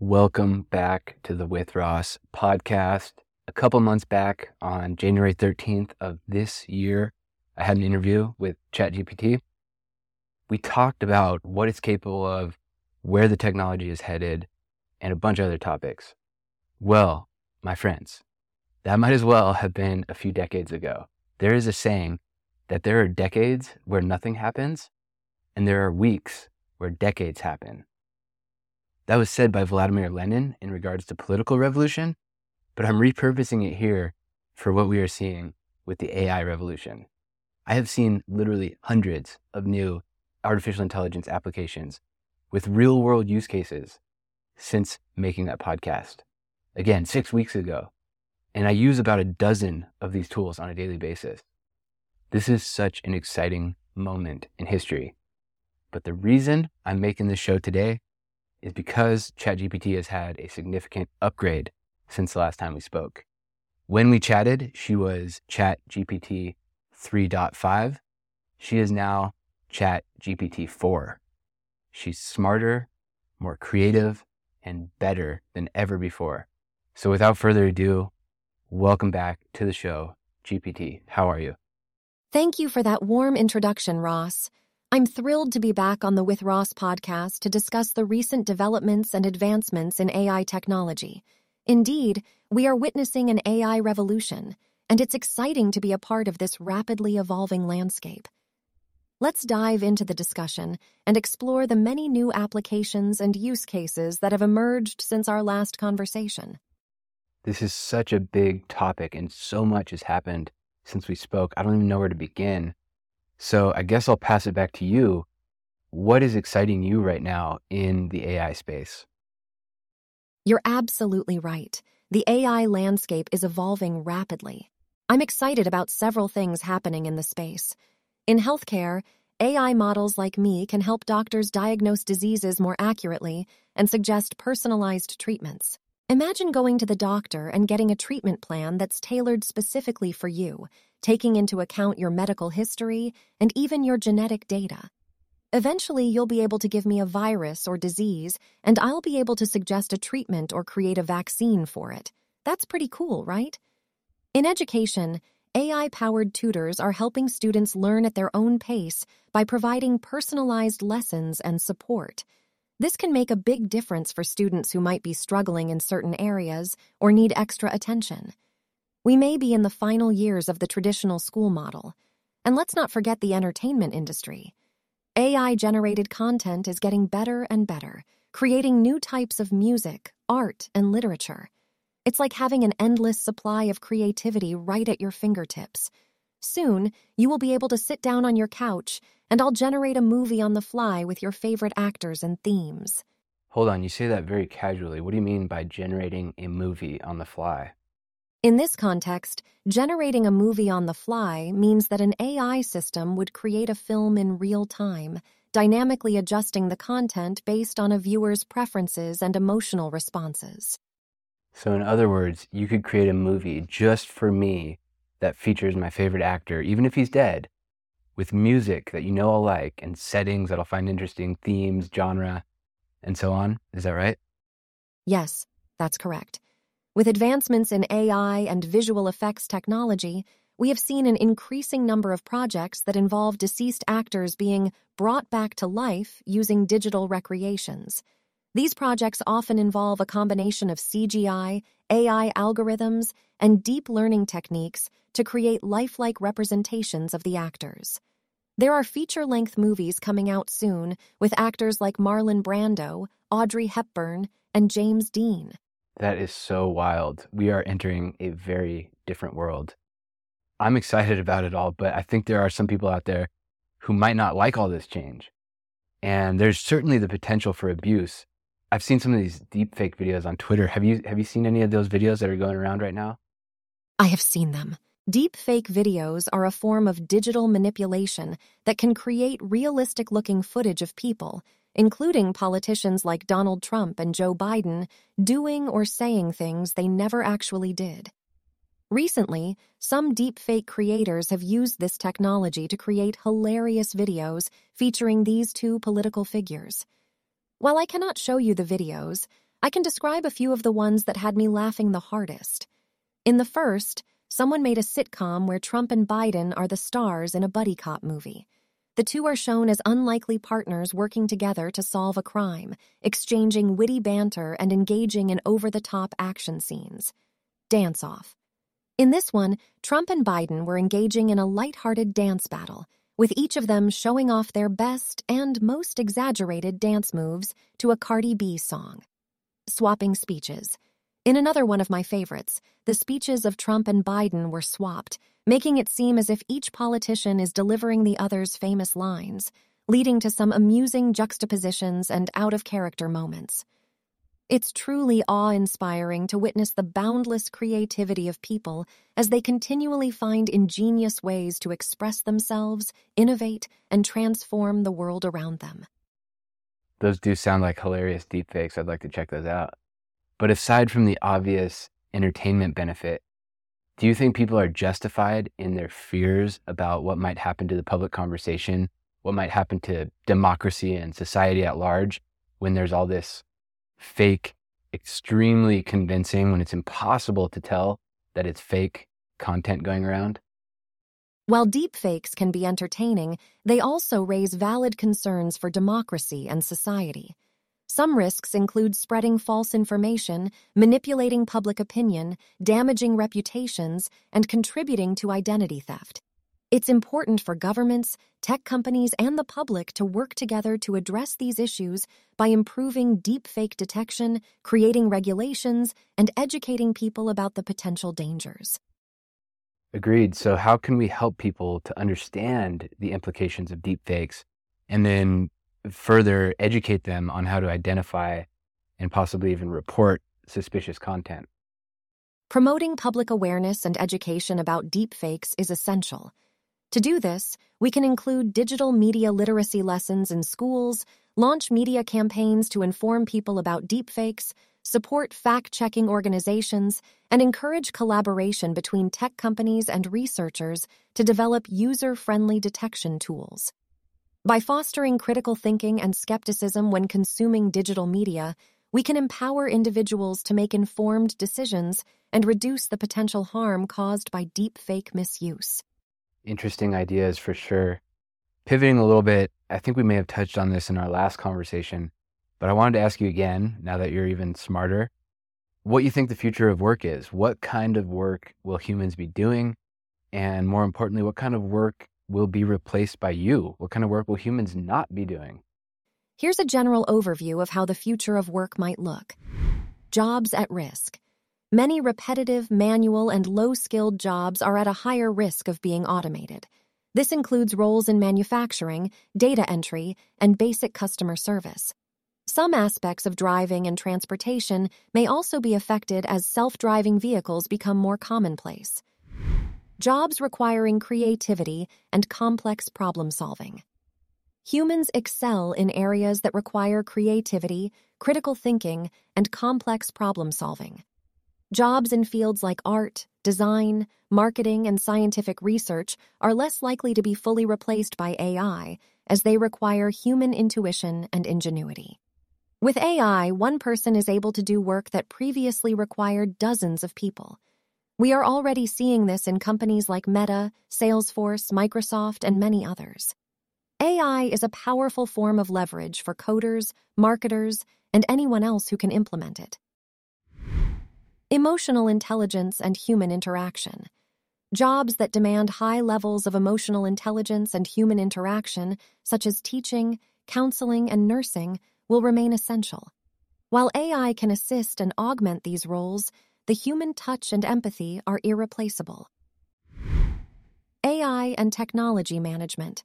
Welcome back to the With Ross podcast. A couple months back on January 13th of this year, I had an interview with ChatGPT. We talked about what it's capable of, where the technology is headed, and a bunch of other topics. Well, my friends, that might as well have been a few decades ago. There is a saying that there are decades where nothing happens, and there are weeks where decades happen. That was said by Vladimir Lenin in regards to political revolution, but I'm repurposing it here for what we are seeing with the AI revolution. I have seen literally hundreds of new artificial intelligence applications with real world use cases since making that podcast. Again, six weeks ago. And I use about a dozen of these tools on a daily basis. This is such an exciting moment in history. But the reason I'm making this show today is because ChatGPT has had a significant upgrade since the last time we spoke. When we chatted, she was ChatGPT 3.5. She is now ChatGPT 4. She's smarter, more creative, and better than ever before. So without further ado, welcome back to the show, GPT. How are you? Thank you for that warm introduction, Ross. I'm thrilled to be back on the With Ross podcast to discuss the recent developments and advancements in AI technology. Indeed, we are witnessing an AI revolution, and it's exciting to be a part of this rapidly evolving landscape. Let's dive into the discussion and explore the many new applications and use cases that have emerged since our last conversation. This is such a big topic, and so much has happened since we spoke. I don't even know where to begin. So I guess I'll pass it back to you. What is exciting you right now in the AI space? You're absolutely right. The AI landscape is evolving rapidly. I'm excited about several things happening in the space. In healthcare, AI models like me can help doctors diagnose diseases more accurately and suggest personalized treatments. Imagine going to the doctor and getting a treatment plan that's tailored specifically for you taking into account your medical history and even your genetic data. Eventually, you'll be able to give me a virus or disease, and I'll be able to suggest a treatment or create a vaccine for it. That's pretty cool, right? In education, AI powered tutors are helping students learn at their own pace by providing personalized lessons and support. This can make a big difference for students who might be struggling in certain areas or need extra attention. We may be in the final years of the traditional school model. And let's not forget the entertainment industry. AI generated content is getting better and better, creating new types of music, art, and literature. It's like having an endless supply of creativity right at your fingertips. Soon, you will be able to sit down on your couch and I'll generate a movie on the fly with your favorite actors and themes. Hold on, you say that very casually. What do you mean by generating a movie on the fly? In this context, generating a movie on the fly means that an AI system would create a film in real time, dynamically adjusting the content based on a viewer's preferences and emotional responses. So, in other words, you could create a movie just for me that features my favorite actor, even if he's dead, with music that you know I'll like and settings that I'll find interesting, themes, genre, and so on. Is that right? Yes, that's correct. With advancements in AI and visual effects technology, we have seen an increasing number of projects that involve deceased actors being brought back to life using digital recreations. These projects often involve a combination of CGI, AI algorithms, and deep learning techniques to create lifelike representations of the actors. There are feature length movies coming out soon with actors like Marlon Brando, Audrey Hepburn, and James Dean. That is so wild. We are entering a very different world. I'm excited about it all, but I think there are some people out there who might not like all this change. And there's certainly the potential for abuse. I've seen some of these deep fake videos on Twitter. Have you have you seen any of those videos that are going around right now? I have seen them. Deep fake videos are a form of digital manipulation that can create realistic looking footage of people including politicians like Donald Trump and Joe Biden, doing or saying things they never actually did. Recently, some deepfake creators have used this technology to create hilarious videos featuring these two political figures. While I cannot show you the videos, I can describe a few of the ones that had me laughing the hardest. In the first, someone made a sitcom where Trump and Biden are the stars in a buddy cop movie. The two are shown as unlikely partners working together to solve a crime, exchanging witty banter and engaging in over the top action scenes. Dance Off. In this one, Trump and Biden were engaging in a light-hearted dance battle, with each of them showing off their best and most exaggerated dance moves to a Cardi B song. Swapping speeches. In another one of my favorites, the speeches of Trump and Biden were swapped, making it seem as if each politician is delivering the other's famous lines, leading to some amusing juxtapositions and out of character moments. It's truly awe inspiring to witness the boundless creativity of people as they continually find ingenious ways to express themselves, innovate, and transform the world around them. Those do sound like hilarious deepfakes. I'd like to check those out. But aside from the obvious entertainment benefit, do you think people are justified in their fears about what might happen to the public conversation, what might happen to democracy and society at large when there's all this fake, extremely convincing, when it's impossible to tell that it's fake content going around? While deepfakes can be entertaining, they also raise valid concerns for democracy and society. Some risks include spreading false information, manipulating public opinion, damaging reputations, and contributing to identity theft. It's important for governments, tech companies, and the public to work together to address these issues by improving deepfake detection, creating regulations, and educating people about the potential dangers. Agreed. So, how can we help people to understand the implications of deepfakes and then further educate them on how to identify and possibly even report suspicious content. Promoting public awareness and education about deepfakes is essential. To do this, we can include digital media literacy lessons in schools, launch media campaigns to inform people about deepfakes, support fact checking organizations, and encourage collaboration between tech companies and researchers to develop user friendly detection tools. By fostering critical thinking and skepticism when consuming digital media, we can empower individuals to make informed decisions and reduce the potential harm caused by deep fake misuse. Interesting ideas for sure. Pivoting a little bit, I think we may have touched on this in our last conversation, but I wanted to ask you again, now that you're even smarter, what you think the future of work is. What kind of work will humans be doing? And more importantly, what kind of work will be replaced by you? What kind of work will humans not be doing? Here's a general overview of how the future of work might look. Jobs at risk. Many repetitive, manual, and low skilled jobs are at a higher risk of being automated. This includes roles in manufacturing, data entry, and basic customer service. Some aspects of driving and transportation may also be affected as self driving vehicles become more commonplace jobs requiring creativity and complex problem solving. Humans excel in areas that require creativity, critical thinking, and complex problem solving. Jobs in fields like art, design, marketing, and scientific research are less likely to be fully replaced by AI, as they require human intuition and ingenuity. With AI, one person is able to do work that previously required dozens of people. We are already seeing this in companies like Meta, Salesforce, Microsoft, and many others. AI is a powerful form of leverage for coders, marketers, and anyone else who can implement it. Emotional intelligence and human interaction. Jobs that demand high levels of emotional intelligence and human interaction, such as teaching, counseling, and nursing, will remain essential. While AI can assist and augment these roles, the human touch and empathy are irreplaceable. AI and technology management.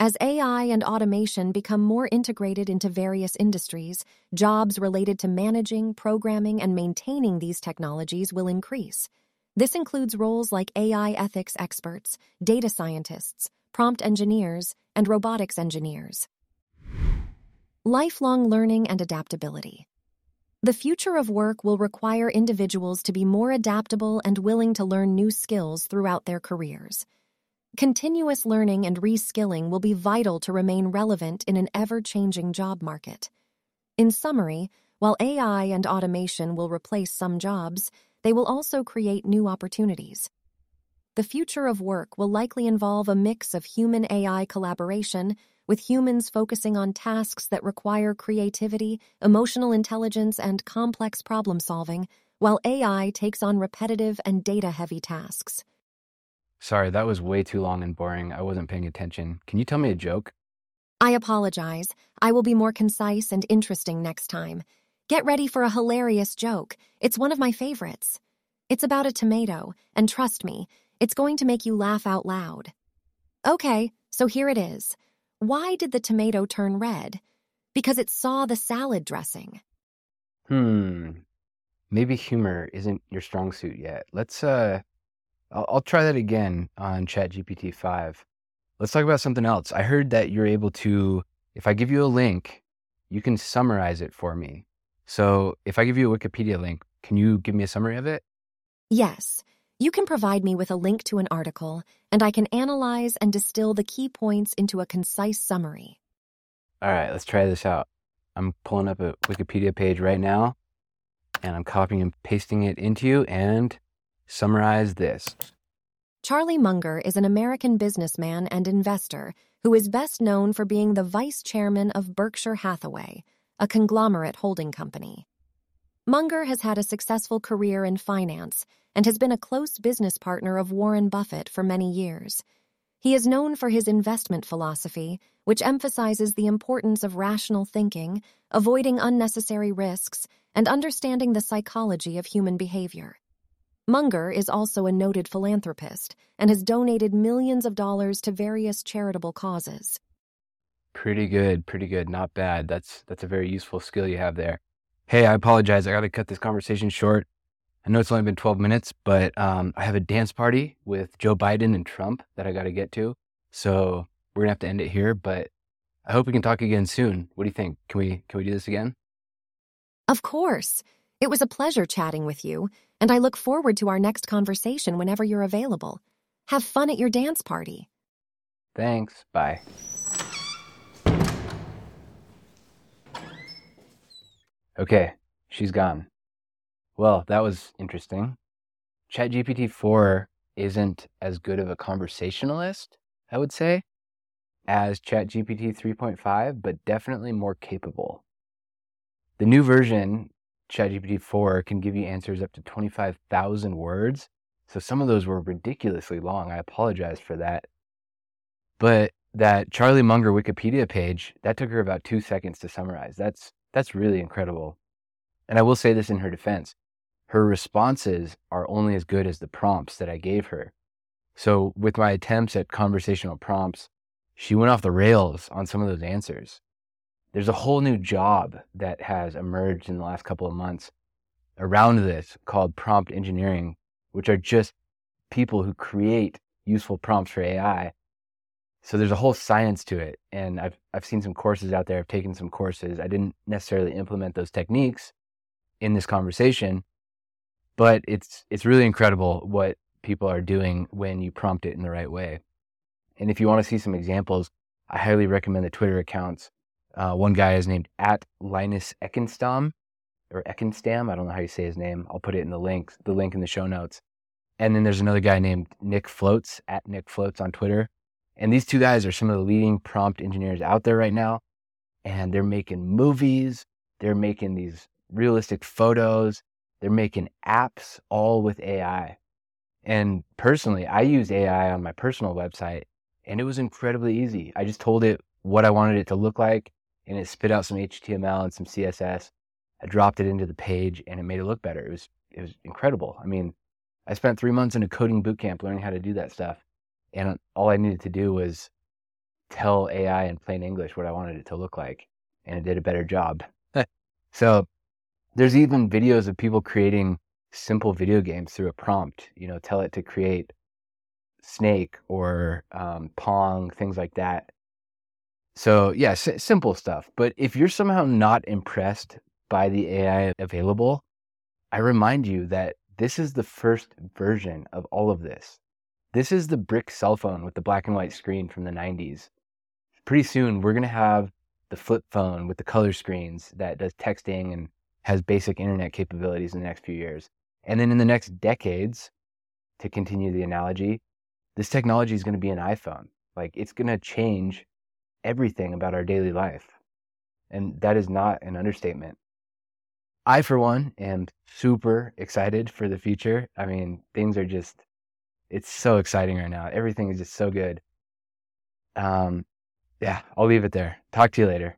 As AI and automation become more integrated into various industries, jobs related to managing, programming, and maintaining these technologies will increase. This includes roles like AI ethics experts, data scientists, prompt engineers, and robotics engineers. Lifelong learning and adaptability. The future of work will require individuals to be more adaptable and willing to learn new skills throughout their careers. Continuous learning and reskilling will be vital to remain relevant in an ever changing job market. In summary, while AI and automation will replace some jobs, they will also create new opportunities. The future of work will likely involve a mix of human AI collaboration, with humans focusing on tasks that require creativity, emotional intelligence, and complex problem solving, while AI takes on repetitive and data heavy tasks. Sorry, that was way too long and boring. I wasn't paying attention. Can you tell me a joke? I apologize. I will be more concise and interesting next time. Get ready for a hilarious joke. It's one of my favorites. It's about a tomato, and trust me, it's going to make you laugh out loud. Okay, so here it is. Why did the tomato turn red? Because it saw the salad dressing. Hmm. Maybe humor isn't your strong suit yet. Let's uh I'll, I'll try that again on ChatGPT 5. Let's talk about something else. I heard that you're able to if I give you a link, you can summarize it for me. So, if I give you a Wikipedia link, can you give me a summary of it? Yes, you can provide me with a link to an article, and I can analyze and distill the key points into a concise summary. All right, let's try this out. I'm pulling up a Wikipedia page right now, and I'm copying and pasting it into you and summarize this. Charlie Munger is an American businessman and investor who is best known for being the vice chairman of Berkshire Hathaway, a conglomerate holding company. Munger has had a successful career in finance and has been a close business partner of Warren Buffett for many years. He is known for his investment philosophy, which emphasizes the importance of rational thinking, avoiding unnecessary risks, and understanding the psychology of human behavior. Munger is also a noted philanthropist and has donated millions of dollars to various charitable causes. Pretty good, pretty good. Not bad. That's that's a very useful skill you have there. Hey, I apologize. I got to cut this conversation short. I know it's only been 12 minutes, but um, I have a dance party with Joe Biden and Trump that I got to get to. So we're gonna have to end it here. But I hope we can talk again soon. What do you think? Can we can we do this again? Of course. It was a pleasure chatting with you, and I look forward to our next conversation whenever you're available. Have fun at your dance party. Thanks. Bye. Okay, she's gone. Well, that was interesting. ChatGPT 4 isn't as good of a conversationalist, I would say, as ChatGPT 3.5, but definitely more capable. The new version, ChatGPT 4, can give you answers up to 25,000 words. So some of those were ridiculously long. I apologize for that. But that Charlie Munger Wikipedia page, that took her about two seconds to summarize. That's that's really incredible. And I will say this in her defense her responses are only as good as the prompts that I gave her. So, with my attempts at conversational prompts, she went off the rails on some of those answers. There's a whole new job that has emerged in the last couple of months around this called prompt engineering, which are just people who create useful prompts for AI so there's a whole science to it and i've i've seen some courses out there i've taken some courses. I didn't necessarily implement those techniques in this conversation but it's it's really incredible what people are doing when you prompt it in the right way. And if you want to see some examples i highly recommend the twitter accounts uh, one guy is named at linus ekenstam or ekenstam i don't know how you say his name i'll put it in the link the link in the show notes and then there's another guy named nick floats at nick floats on twitter and these two guys are some of the leading prompt engineers out there right now. And they're making movies, they're making these realistic photos, they're making apps all with AI. And personally, I used AI on my personal website and it was incredibly easy. I just told it what I wanted it to look like and it spit out some HTML and some CSS. I dropped it into the page and it made it look better. It was it was incredible. I mean, I spent 3 months in a coding boot camp learning how to do that stuff. And all I needed to do was tell AI in plain English what I wanted it to look like, and it did a better job. so there's even videos of people creating simple video games through a prompt. You know, tell it to create Snake or um, Pong, things like that. So yeah, s- simple stuff. But if you're somehow not impressed by the AI available, I remind you that this is the first version of all of this. This is the brick cell phone with the black and white screen from the 90s. Pretty soon, we're going to have the flip phone with the color screens that does texting and has basic internet capabilities in the next few years. And then in the next decades, to continue the analogy, this technology is going to be an iPhone. Like it's going to change everything about our daily life. And that is not an understatement. I, for one, am super excited for the future. I mean, things are just, it's so exciting right now. Everything is just so good. Um, yeah, I'll leave it there. Talk to you later.